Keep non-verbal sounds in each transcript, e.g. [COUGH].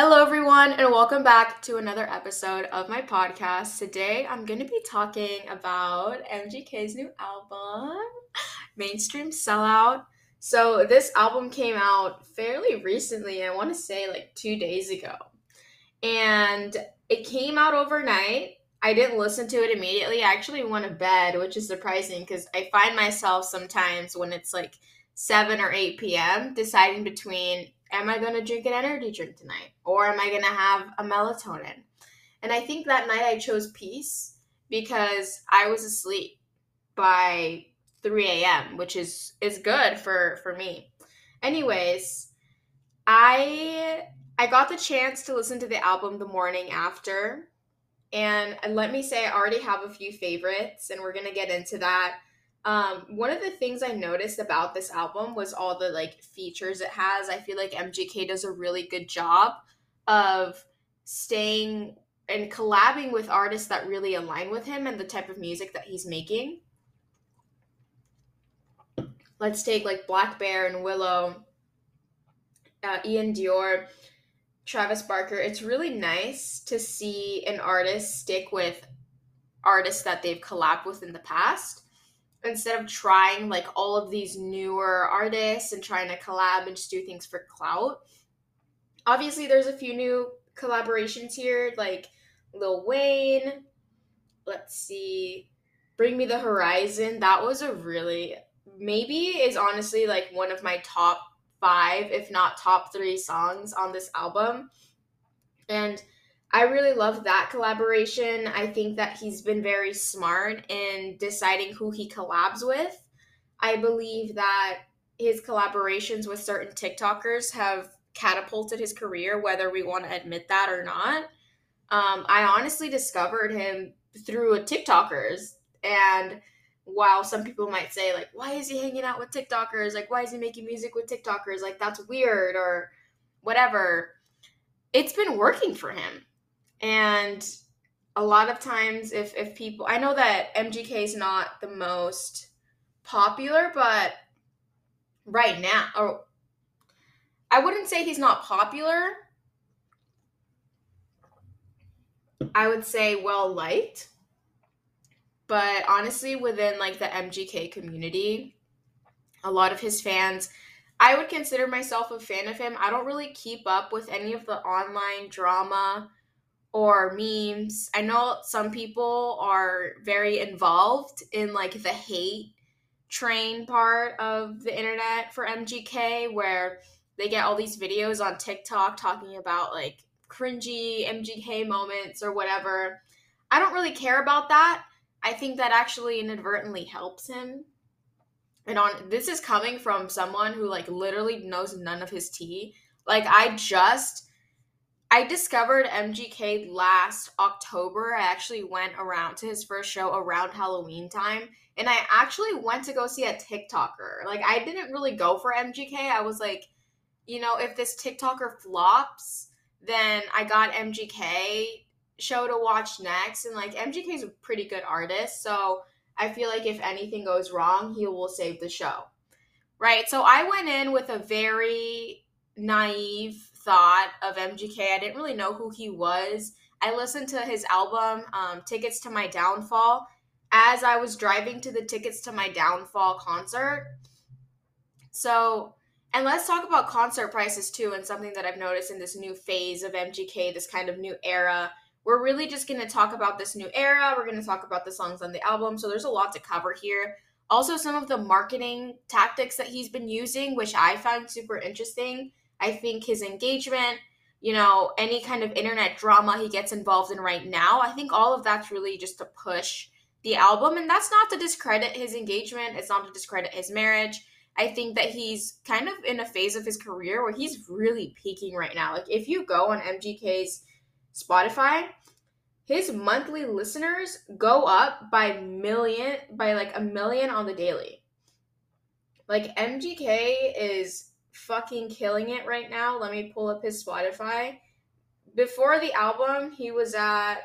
Hello, everyone, and welcome back to another episode of my podcast. Today, I'm going to be talking about MGK's new album, Mainstream Sellout. So, this album came out fairly recently, I want to say like two days ago. And it came out overnight. I didn't listen to it immediately. I actually went to bed, which is surprising because I find myself sometimes when it's like 7 or 8 p.m. deciding between am I going to drink an energy drink tonight or am I going to have a melatonin? And I think that night I chose peace because I was asleep by 3 a.m., which is is good for for me. Anyways, I I got the chance to listen to the album the morning after. And let me say I already have a few favorites and we're going to get into that. Um, one of the things I noticed about this album was all the like features it has. I feel like MGK does a really good job of staying and collabing with artists that really align with him and the type of music that he's making. Let's take like blackbear and Willow, uh, Iann Dior, Travis Barker. It's really nice to see an artist stick with artists that they've collabed with in the past instead of trying like all of these newer artists and trying to collab and just do things for clout. Obviously, there's a few new collaborations here, like Lil Wayne. Let's see, Bring Me the Horizon. That was a really maybe is honestly like one of my top five, if not top three songs on this album. And I really love that collaboration. I think that he's been very smart in deciding who he collabs with. I believe that his collaborations with certain TikTokers have catapulted his career, whether we want to admit that or not. Um, I honestly discovered him through a TikTokers. And while some people might say, like, why is he hanging out with TikTokers? Like, why is he making music with TikTokers? Like, that's weird or whatever. It's been working for him and a lot of times if if people I know that MGK is not the most popular, but right now or I wouldn't say he's not popular. I would say well liked. But honestly, within like the MGK community, a lot of his fans, I would consider myself a fan of him. I don't really keep up with any of the online drama or memes. I know some people are very involved in like the hate train part of the internet for MGK where they get all these videos on TikTok talking about like cringy MGK moments or whatever. I don't really care about that. I think that actually inadvertently helps him. And on this is coming from someone who like literally knows none of his tea. Like I just I discovered MGK last October. I actually went around to his first show around Halloween time. And I actually went to go see a TikToker. Like, I didn't really go for MGK. I was like, you know, if this TikToker flops, then I got MGK show to watch next. And like, MGK is a pretty good artist. So I feel like if anything goes wrong, he will save the show. Right. So I went in with a very naive thought of MGK. I didn't really know who he was. I listened to his album, um, Tickets to My Downfall, as I was driving to the Tickets to My Downfall concert. So, and let's talk about concert prices too, and something that I've noticed in this new phase of MGK, this kind of new era. We're really just going to talk about this new era. We're going to talk about the songs on the album. So, there's a lot to cover here. Also, some of the marketing tactics that he's been using, which I found super interesting. I think his engagement, you know, any kind of internet drama he gets involved in right now, I think all of that's really just to push the album. And that's not to discredit his engagement, it's not to discredit his marriage. I think that he's kind of in a phase of his career where he's really peaking right now. Like, if you go on MGK's Spotify, his monthly listeners go up by million by like a million on the daily. Like MGK is fucking killing it right now. Let me pull up his Spotify. Before the album, he was at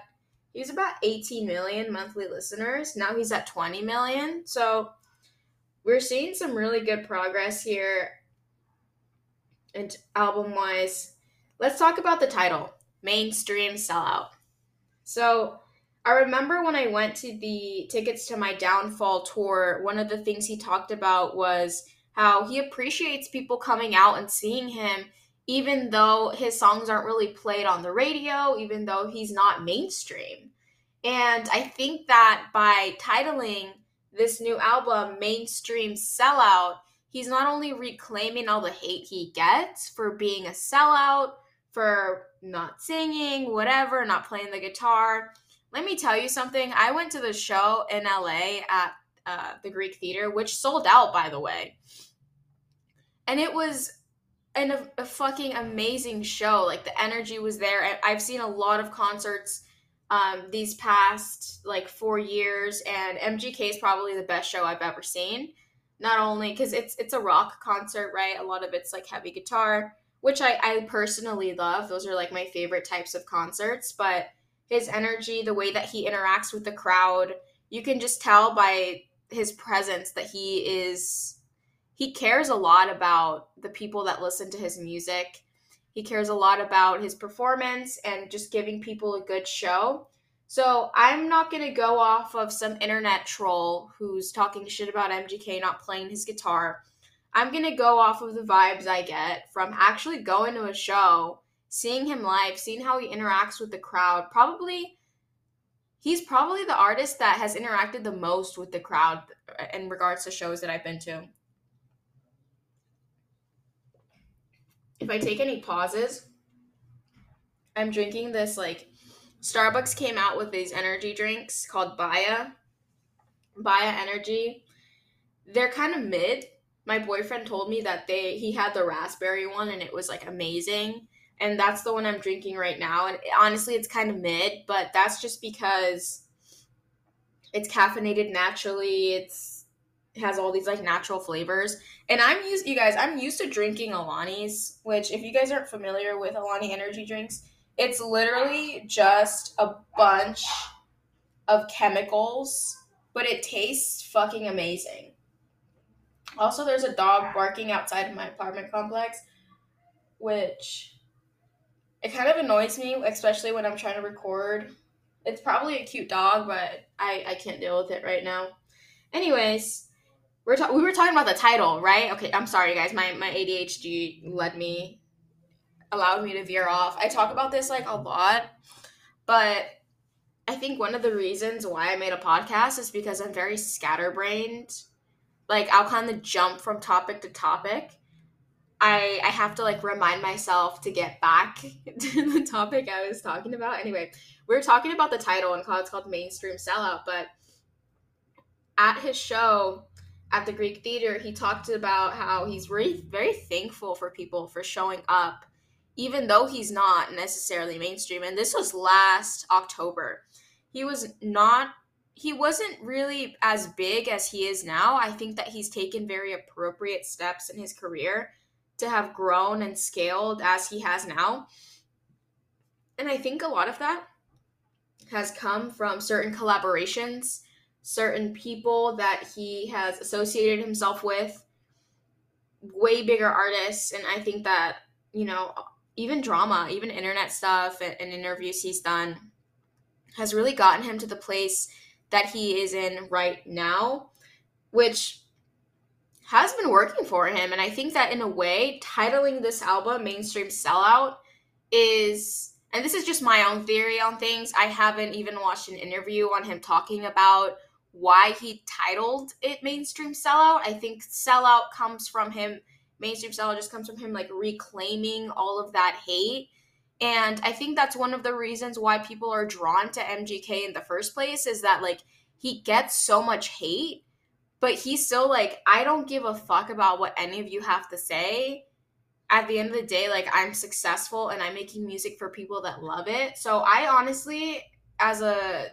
he's about 18 million monthly listeners. Now he's at 20 million. So we're seeing some really good progress here and album wise. let's talk about the title Mainstream Sellout. So, I remember when I went to the tickets to my downfall tour, one of the things he talked about was how he appreciates people coming out and seeing him, even though his songs aren't really played on the radio, even though he's not mainstream. And I think that by titling this new album Mainstream Sellout, he's not only reclaiming all the hate he gets for being a sellout, for not singing, whatever, not playing the guitar. Let me tell you something. I went to the show in LA at uh, the Greek Theater, which sold out, by the way. And it was an, a, a fucking amazing show. Like the energy was there. I've seen a lot of concerts um, these past like four years, and MGK is probably the best show I've ever seen. Not only because it's it's a rock concert, right? A lot of it's like heavy guitar, which I, I personally love. Those are like my favorite types of concerts. But his energy, the way that he interacts with the crowd, you can just tell by his presence that he is he cares a lot about the people that listen to his music he cares a lot about his performance and just giving people a good show. So I'm not going to go off of some internet troll who's talking shit about MGK not playing his guitar. I'm going to go off of the vibes I get from actually going to a show, seeing him live, seeing how he interacts with the crowd. Probably, he's probably the artist that has interacted the most with the crowd in regards to shows that I've been to. if I take any pauses, I'm drinking this like Starbucks came out with these energy drinks called Baya. Baya Energy. They're kind of mid. My boyfriend told me that they he had the raspberry one and it was like amazing. And that's the one I'm drinking right now. And honestly, it's kind of mid, but that's just because it's caffeinated naturally. It's has all these like natural flavors. And I'm used, you guys, I'm used to drinking Alani's, which if you guys aren't familiar with Alani energy drinks, it's literally just a bunch of chemicals, but it tastes fucking amazing. Also, there's a dog barking outside of my apartment complex, which it kind of annoys me, especially when I'm trying to record. It's probably a cute dog, but I, I can't deal with it right now. Anyways, we're ta- we were talking about the title, right? Okay, I'm sorry, guys. My my ADHD led me, allowed me to veer off. I talk about this like a lot, but I think one of the reasons why I made a podcast is because I'm very scatterbrained. Like I'll kind of jump from topic to topic. I I have to like remind myself to get back [LAUGHS] to the topic I was talking about. Anyway, we are talking about the title and how it's called Mainstream Sellout, but at his show at the Greek Theater, he talked about how he's really very thankful for people for showing up, even though he's not necessarily mainstream. And this was last October. He was not he wasn't really as big as he is now. I think that he's taken very appropriate steps in his career to have grown and scaled as he has now. And I think a lot of that has come from certain collaborations certain people that he has associated himself with, way bigger artists. And I think that, you know, even drama, even internet stuff and, and interviews he's done has really gotten him to the place that he is in right now, which has been working for him. And I think that in a way, titling this album Mainstream Sellout is, and this is just my own theory on things. I haven't even watched an interview on him talking about why he titled it mainstream sellout. I think sellout comes from him mainstream sellout just comes from him like reclaiming all of that hate. And I think that's one of the reasons why people are drawn to MGK in the first place is that like he gets so much hate, but he's still like, I don't give a fuck about what any of you have to say. At the end of the day, like I'm successful and I'm making music for people that love it. So I honestly, as a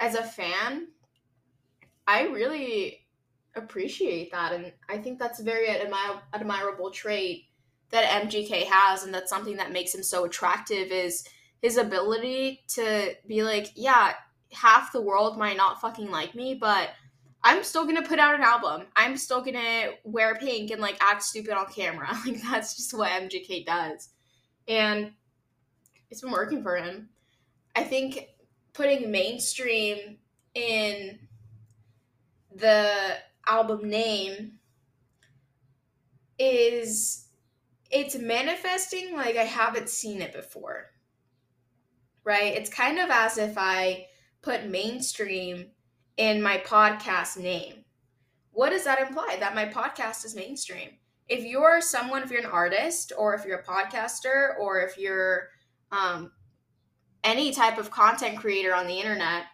as a fan, I really appreciate that. And I think that's a very admir- admirable trait that MGK has. And that's something that makes him so attractive is his ability to be like, yeah, half the world might not fucking like me, but I'm still gonna put out an album. I'm still gonna wear pink and like act stupid on camera. [LAUGHS] Like that's just what MGK does. And it's been working for him. I think putting mainstream in the album name is it's manifesting like I haven't seen it before. Right? It's kind of as if I put mainstream in my podcast name. What does that imply? That my podcast is mainstream. If you're someone, if you're an artist, or if you're a podcaster, or if you're um, any type of content creator on the internet,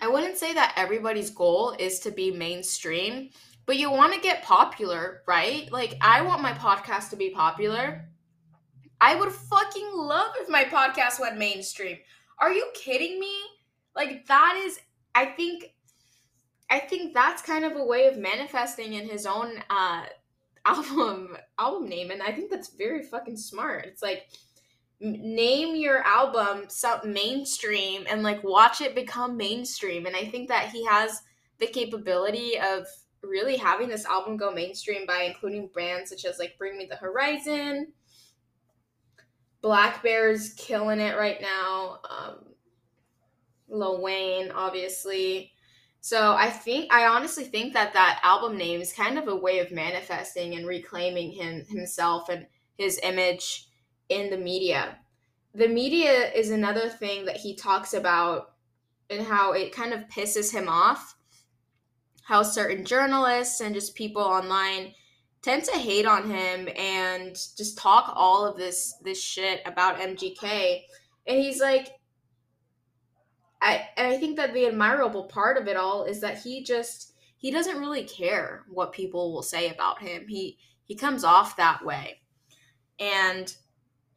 I wouldn't say that everybody's goal is to be mainstream, but you want to get popular, right? Like, I want my podcast to be popular. I would fucking love if my podcast went mainstream. Are you kidding me? Like, that is, I think, I think that's kind of a way of manifesting in his own uh, [LAUGHS] album album name, and I think that's very fucking smart. It's like, name your album some mainstream and like watch it become mainstream and i think that he has the capability of really having this album go mainstream by including brands such as like bring me the horizon blackbear's killing it right now um lil wayne obviously so i think i honestly think that that album name is kind of a way of manifesting and reclaiming him himself and his image in the media. The media is another thing that he talks about and how it kind of pisses him off. How certain journalists and just people online tend to hate on him and just talk all of this this shit about MGK. And he's like I and I think that the admirable part of it all is that he just he doesn't really care what people will say about him. He he comes off that way. And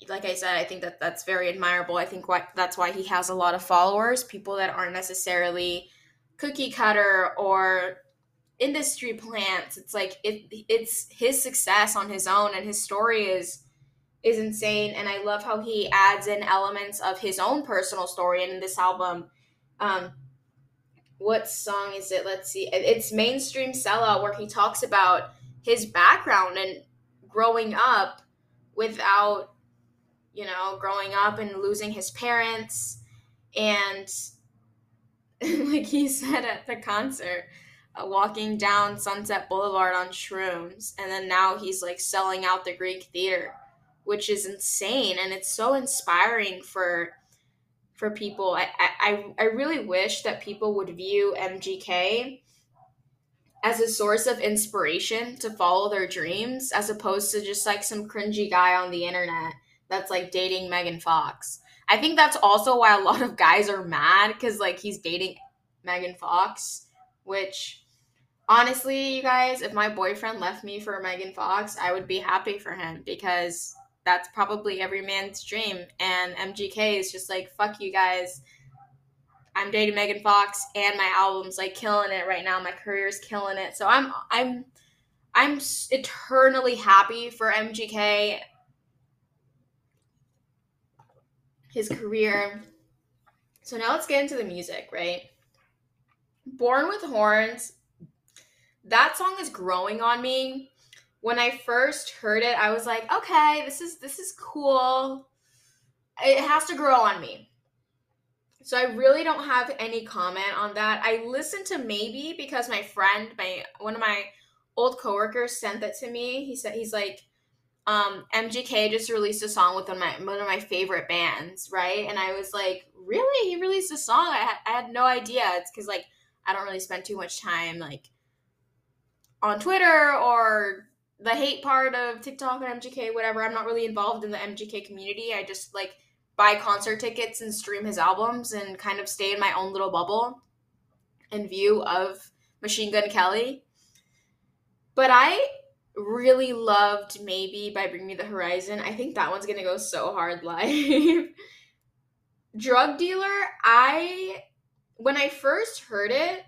like I said, I think that that's very admirable. I think what that's why he has a lot of followers, people that aren't necessarily cookie cutter or industry plants. It's like it it's his success on his own and his story is is insane and I love how he adds in elements of his own personal story in this album. Um what song is it? Let's see. It's Mainstream Sellout where he talks about his background and growing up without you know, growing up and losing his parents. And [LAUGHS] like he said at the concert, Uh, walking down Sunset Boulevard on shrooms. And then now he's like selling out the Greek theater, which is insane. And it's so inspiring for for people. I, I, I really wish that people would view MGK as a source of inspiration to follow their dreams as opposed to just like some cringy guy on the internet that's like dating Megan Fox. I think that's also why a lot of guys are mad because like he's dating Megan Fox, which honestly, you guys, if my boyfriend left me for Megan Fox, I would be happy for him because that's probably every man's dream. And MGK is just like, fuck you guys. I'm dating Megan Fox and my album's like killing it right now. My career's killing it. So I'm I'm I'm eternally happy for MGK his career. So now let's get into the music, right? Born with Horns, that song is growing on me. When I first heard it, I was like, okay, this is this is cool. It has to grow on me. So I really don't have any comment on that. I listened to maybe because my friend, my one of my old coworkers sent that to me. He said he's like, um, MGK just released a song with one of my one of my favorite bands, right? And I was like, really? He released a song? I, I had no idea. It's because like I don't really spend too much time like on Twitter or the hate part of TikTok and MGK, whatever. I'm not really involved in the MGK community. I just like buy concert tickets and stream his albums and kind of stay in my own little bubble in view of Machine Gun Kelly. But I really loved maybe by Bring Me the Horizon. I think that one's gonna go so hard live. [LAUGHS] Drug Dealer, I when I first heard it,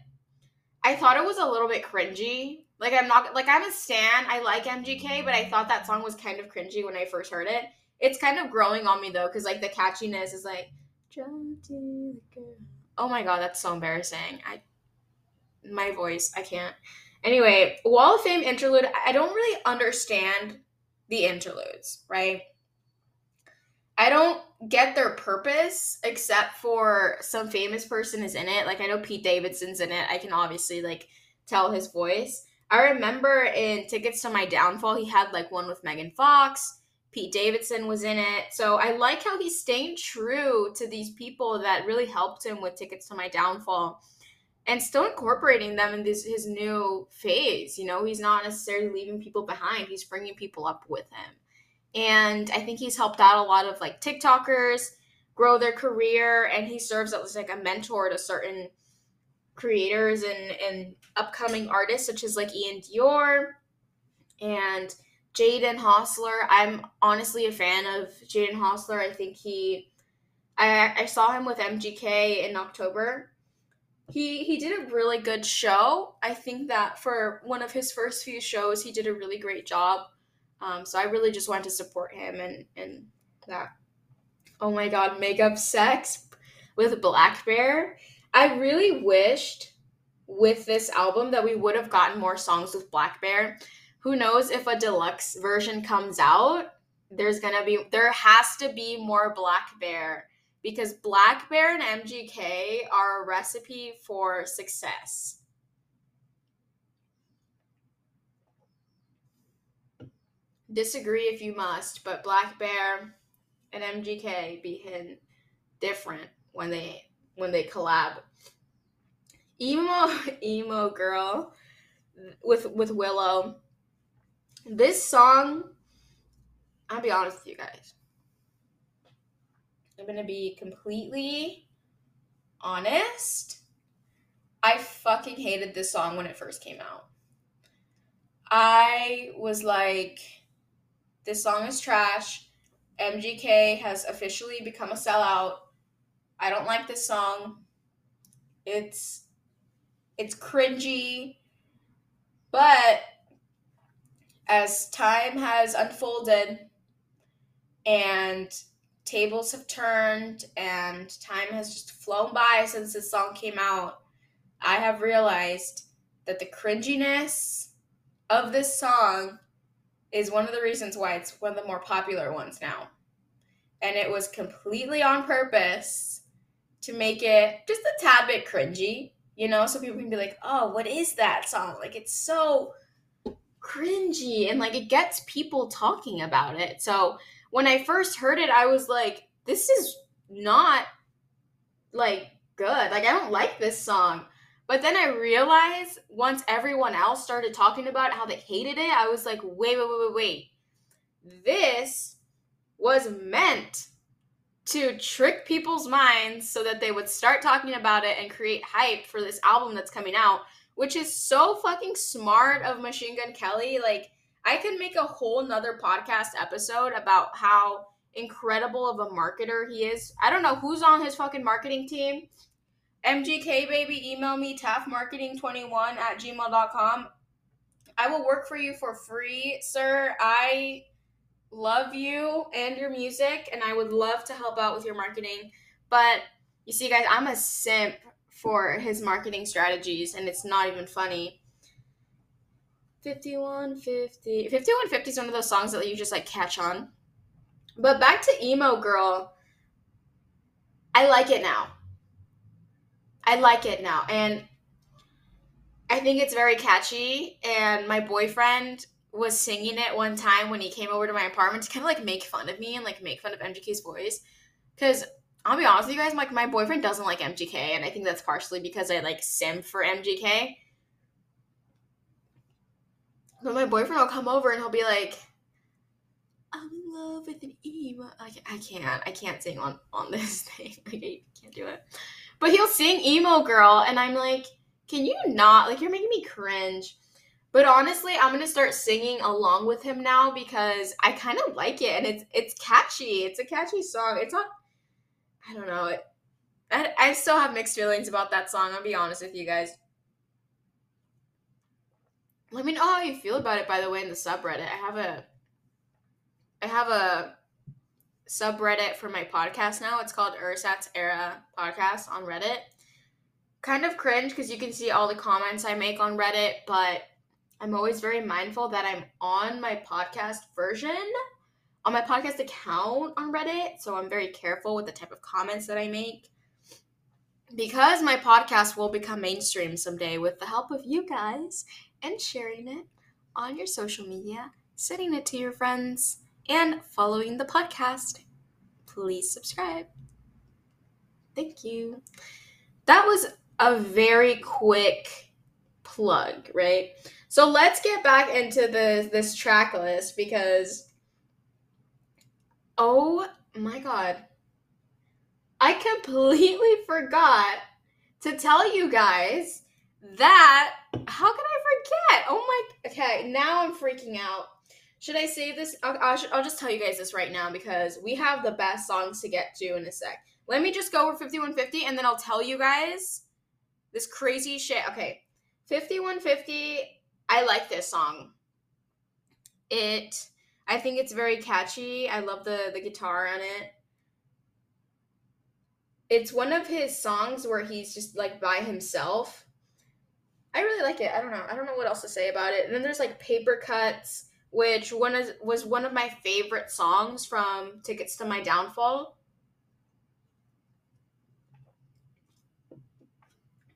I thought it was a little bit cringy. Like I'm not like I'm a stan. I like MGK, but I thought that song was kind of cringy when I first heard it. It's kind of growing on me though, because like the catchiness is like Oh my god, that's so embarrassing. I my voice, I can't. Anyway, Wall of Fame interlude, I don't really understand the interludes, right? I don't get their purpose except for some famous person is in it. Like I know Pete Davidson's in it. I can obviously like tell his voice. I remember in Tickets to My Downfall, he had like one with Megan Fox. Pete Davidson was in it. So I like how he's staying true to these people that really helped him with Tickets to My Downfall and still incorporating them in this his new phase. You know, he's not necessarily leaving people behind. He's bringing people up with him. And I think he's helped out a lot of like TikTokers grow their career and he serves as like a mentor to certain creators and, and upcoming artists such as like Iann Dior and Jaden Hossler. I'm honestly a fan of Jaden Hossler. I think he I I saw him with MGK in October. He he did a really good show. I think that for one of his first few shows, he did a really great job. Um, so I really just wanted to support him and and that. Oh my god, makeup sex with blackbear. I really wished with this album that we would have gotten more songs with blackbear. Who knows if a deluxe version comes out? There's gonna be there has to be more blackbear because blackbear and MGK are a recipe for success. disagree if you must, but blackbear and MGK being different when they when they collab. Emo [LAUGHS] emo girl with with Willow. This song, I'll be honest with you guys. I'm gonna be completely honest. I fucking hated this song when it first came out. I was like, this song is trash. MGK has officially become a sellout. I don't like this song. It's it's cringy. But as time has unfolded and tables have turned and time has just flown by since this song came out, I have realized that the cringiness of this song is one of the reasons why it's one of the more popular ones now. And it was completely on purpose to make it just a tad bit cringy, you know, so people can be like, oh, what is that song? Like, it's so cringy and like it gets people talking about it. So when I first heard it, I was like, this is not like good. Like, I don't like this song. But then I realized once everyone else started talking about how they hated it, I was like, wait, wait, wait, wait, wait. This was meant to trick people's minds so that they would start talking about it and create hype for this album that's coming out, which is so fucking smart of Machine Gun Kelly. Like, I could make a whole nother podcast episode about how incredible of a marketer he is. I don't know who's on his fucking marketing team MGK baby, email me taftmarketing21 at gmail.com. I will work for you for free, sir. I love you and your music, and I would love to help out with your marketing. But you see, guys, I'm a simp for his marketing strategies, and it's not even funny. 5150. 5150 is one of those songs that you just like catch on. But back to Emo Girl. I like it now. I like it now. And I think it's very catchy. And my boyfriend was singing it one time when he came over to my apartment to kind of like make fun of me and like make fun of MGK's voice. Because I'll be honest with you guys, like my boyfriend doesn't like MGK, and I think that's partially because I like sim for MGK. But my boyfriend will come over and he'll be like, I'm in love with an emo. I, I can't. I can't sing on on [LAUGHS] this thing. Like I can't do it. But he'll sing emo girl, and I'm like, can you not? Like, you're making me cringe. But honestly, I'm gonna start singing along with him now because I kind of like it, and it's it's catchy. It's a catchy song. It's not. I don't know. It, I, I still have mixed feelings about that song. I'll be honest with you guys. Let me know how you feel about it. By the way, in the subreddit, I have a. I have a subreddit for my podcast now. It's called Ursat's Era Podcast on Reddit. kind of cringe because you can see all the comments I make on Reddit, but I'm always very mindful that I'm on my podcast version, on my podcast account on Reddit. So I'm very careful with the type of comments that I make because my podcast will become mainstream someday with the help of you guys and sharing it on your social media, sending it to your friends, and following the podcast. Please subscribe. Thank you. That was a very quick plug, right? So let's get back into the this track list because oh my god. I completely [LAUGHS] forgot to tell you guys that how could I forget? Oh my okay, now I'm freaking out. Should I save this? I'll, I'll, I'll just tell you guys this right now because we have the best songs to get to in a sec. Let me just go over 5150 and then I'll tell you guys this crazy shit. Okay. 5150, I like this song. It I think it's very catchy. I love the the guitar on it. It's one of his songs where he's just like by himself. I really like it. I don't know. I don't know what else to say about it. And then there's like Paper Cuts, which one is was one of my favorite songs from Tickets to My Downfall.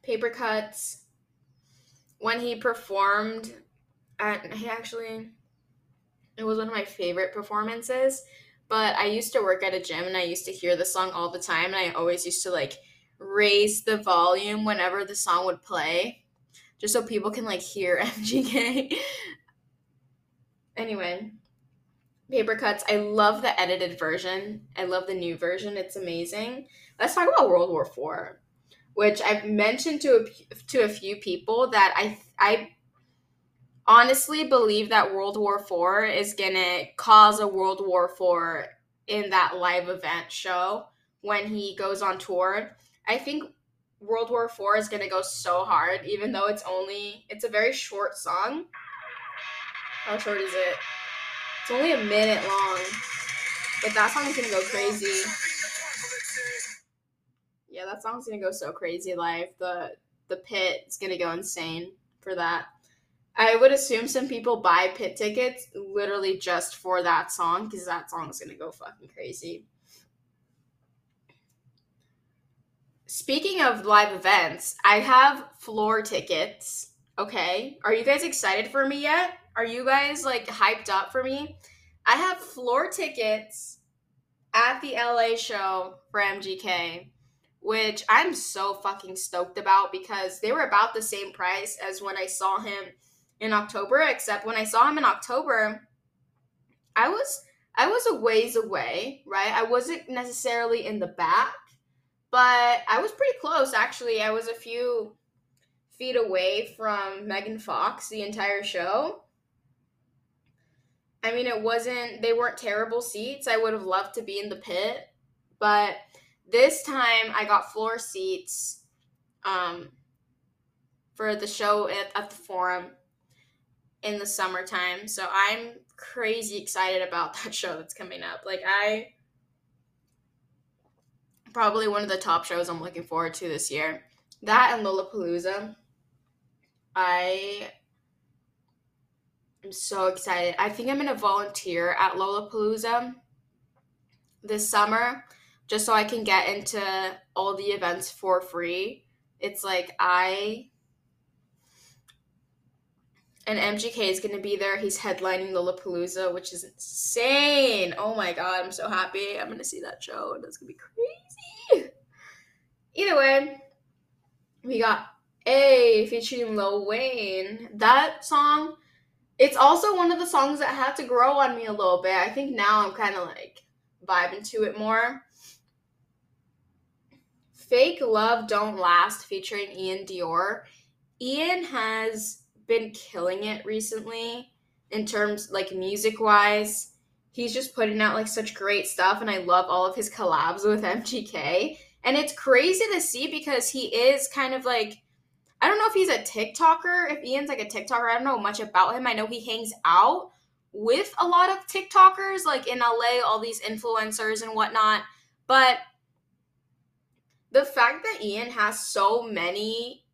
paper cuts when he performed at he actually it was one of my favorite performances but i used to work at a gym and i used to hear the song all the time and i always used to like raise the volume whenever the song would play just so people can like hear [LAUGHS] mgk anyway paper cuts. I love the edited version. I love the new version. It's amazing. Let's talk about world war four which I've mentioned to a, to a few people that I I honestly believe that World War Four is gonna cause a World War Four in that live event show when he goes on tour. I think World War Four is gonna go so hard, even though it's only it's a very short song. How short is it? It's only a minute long, but that song is gonna go crazy yeah, that song's gonna go so crazy live. The the pit is gonna go insane for that. I would assume some people buy pit tickets literally just for that song because that song's gonna go fucking crazy. Speaking of live events, I have floor tickets. Okay. Are you guys excited for me yet? Are you guys like hyped up for me? I have floor tickets at the LA show for MGK which I'm so fucking stoked about because they were about the same price as when I saw him in October, except when I saw him in October, I was I was a ways away, right? I wasn't necessarily in the back, but I was pretty close actually. I was a few feet away from Megan Fox the entire show. I mean, it wasn't they weren't terrible seats. I would have loved to be in the pit, but this time I got floor seats um, for the show at, at the forum in the summertime. So I'm crazy excited about [LAUGHS] that show that's coming up. Like I probably one of the top shows I'm looking forward to this year. That and Lollapalooza. I am so excited. I think I'm gonna volunteer at Lollapalooza this summer just so I can get into all the events for free. It's like I and MGK is going to be there. He's headlining Lollapalooza, which is insane. Oh my god, I'm so happy. I'm going to see that show and it's going to be crazy. Either way, we got A featuring Lil Wayne. That song, it's also one of the songs that had to grow on me a little bit. I think now I'm kind of like vibing to it more. Fake Love Don't Last featuring Iann Dior. Ian has been killing it recently in terms like music wise. He's just putting out like such great stuff and I love all of his collabs with [LAUGHS] MGK. And it's crazy to see because he is kind of like I don't know if he's a TikToker, if Ian's like a TikToker. I don't know much about him. I know he hangs out with a lot of TikTokers, like in LA, all these influencers and whatnot. But the fact that Ian has so many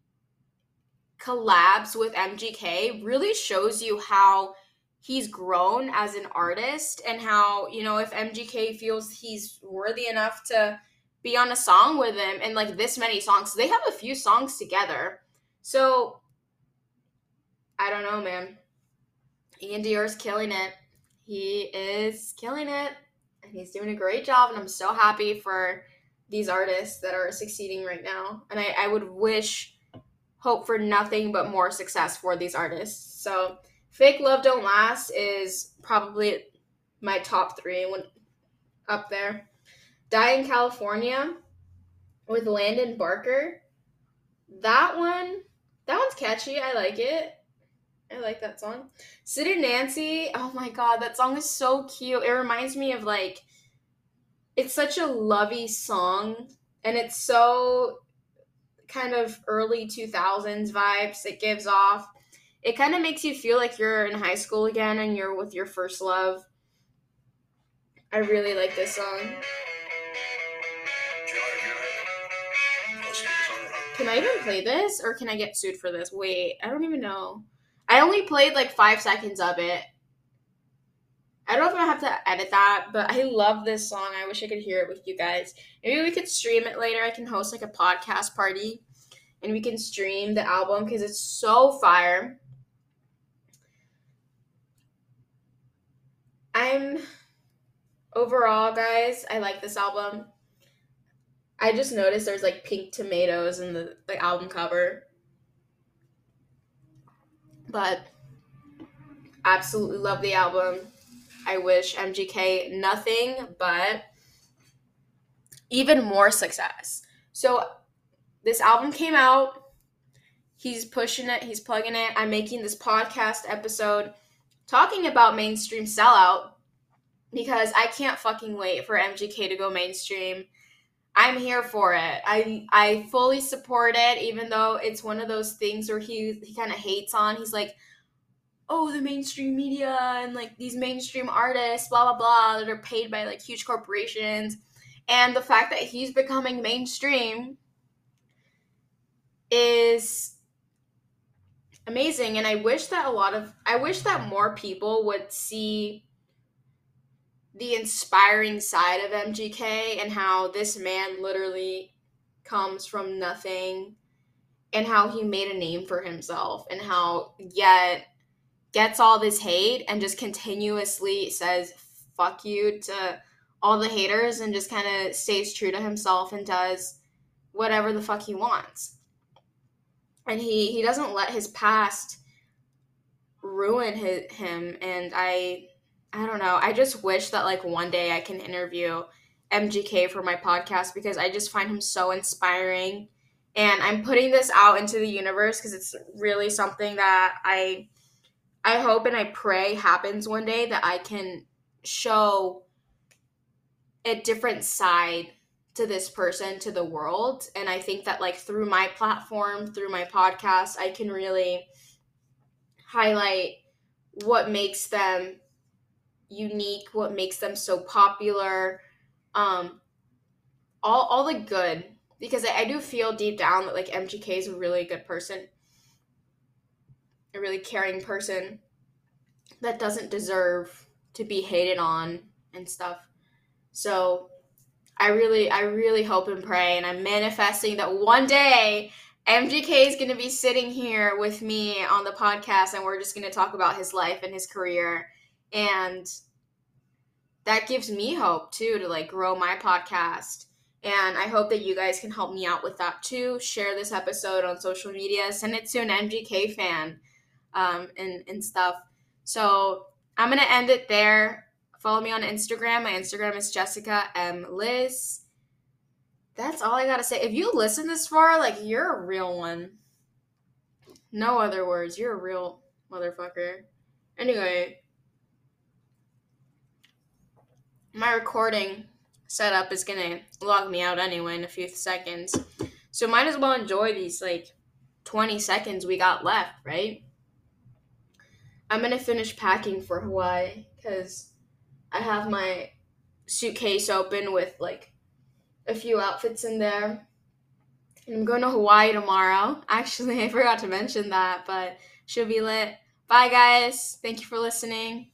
collabs with MGK really shows you how he's grown as an artist and how, you know, if MGK feels he's worthy enough to be on a song with him and like this many songs, they have a few songs together. So I don't know, man. Iann Dior's killing it. He is killing it. And he's doing a great job. And I'm so happy for these artists that are succeeding right now. And I, I would wish, hope for nothing but more success for these artists. So, Fake Love Don't Last is probably my top three when up there. Die in California with Landon Barker. That one, that one's catchy. I like it. I like that song. Sid and Nancy. Oh my god, that song is so cute. It reminds me of like it's such a lovey song and it's so kind of early 2000s vibes it gives off. It kind of makes you feel like you're in high school again and you're with your first love. I really like this song. Can I even play this or can I get sued for this? Wait, I don't even know. I only played like five seconds of it. I don't know if gonna have to edit that, but I love this song. I wish I could hear it with you guys. Maybe we could stream it later. I can host like a podcast party and we can stream the album because it's so fire. I'm overall, guys, I like this album. I just noticed there's like pink tomatoes in the, the album cover. But absolutely love the album. I wish MGK nothing but even more success. So this album came out. He's pushing it, he's plugging it. I'm making this podcast episode talking about mainstream sellout because I can't fucking wait for MGK to go mainstream. I'm here for it. I I fully support it, even though it's one of those things where he he kind of hates on. He's like, oh, the mainstream media and like these mainstream artists, blah blah blah, that are paid by like huge corporations, and the fact that he's becoming mainstream is amazing. And I wish that a lot of I wish that more people would see the inspiring side of MGK and how this man literally comes from nothing and how he made a name for himself and how yet gets all this hate and just continuously says fuck you to all the haters and just kind of stays true to himself and does whatever the fuck he wants. And he he doesn't let his past ruin his, him and I I don't know. I just wish that like one day I can interview MGK for my podcast because I just find him so inspiring. And I'm putting this out into the universe because it's really something that I I hope and I pray happens one day that I can show a different side to this person to the world and I think that like through my platform, through my podcast, I can really highlight what makes them unique, what makes them so popular, um, all all the good. Because I, I do feel deep down that like MGK is a really good person, a really caring person that doesn't deserve to be hated on and stuff. So I really, I really hope and pray, and I'm manifesting that one day MGK is going to be sitting here with me on the podcast, and we're just going to talk about his life and his career. And that gives me hope too to like grow my podcast. And i hope that you guys can help me out with that too. Share this episode on social media. Send it to an mgk fan um, and, and stuff. So i'm gonna end it there. Follow me on instagram. My instagram is jessica m. Liz. That's all i gotta say. If you listen this far like you're a real one. No other words. You're a real motherfucker. Anyway my recording setup is gonna log me out anyway in a few seconds. So might as well enjoy these like 20 seconds we got left, right? I'm gonna finish packing for Hawaii because I have my suitcase open with like a few outfits in there. I'm going to Hawaii tomorrow. [LAUGHS] Actually, I forgot to mention that, but she'll be lit. Bye, guys. Thank you for listening.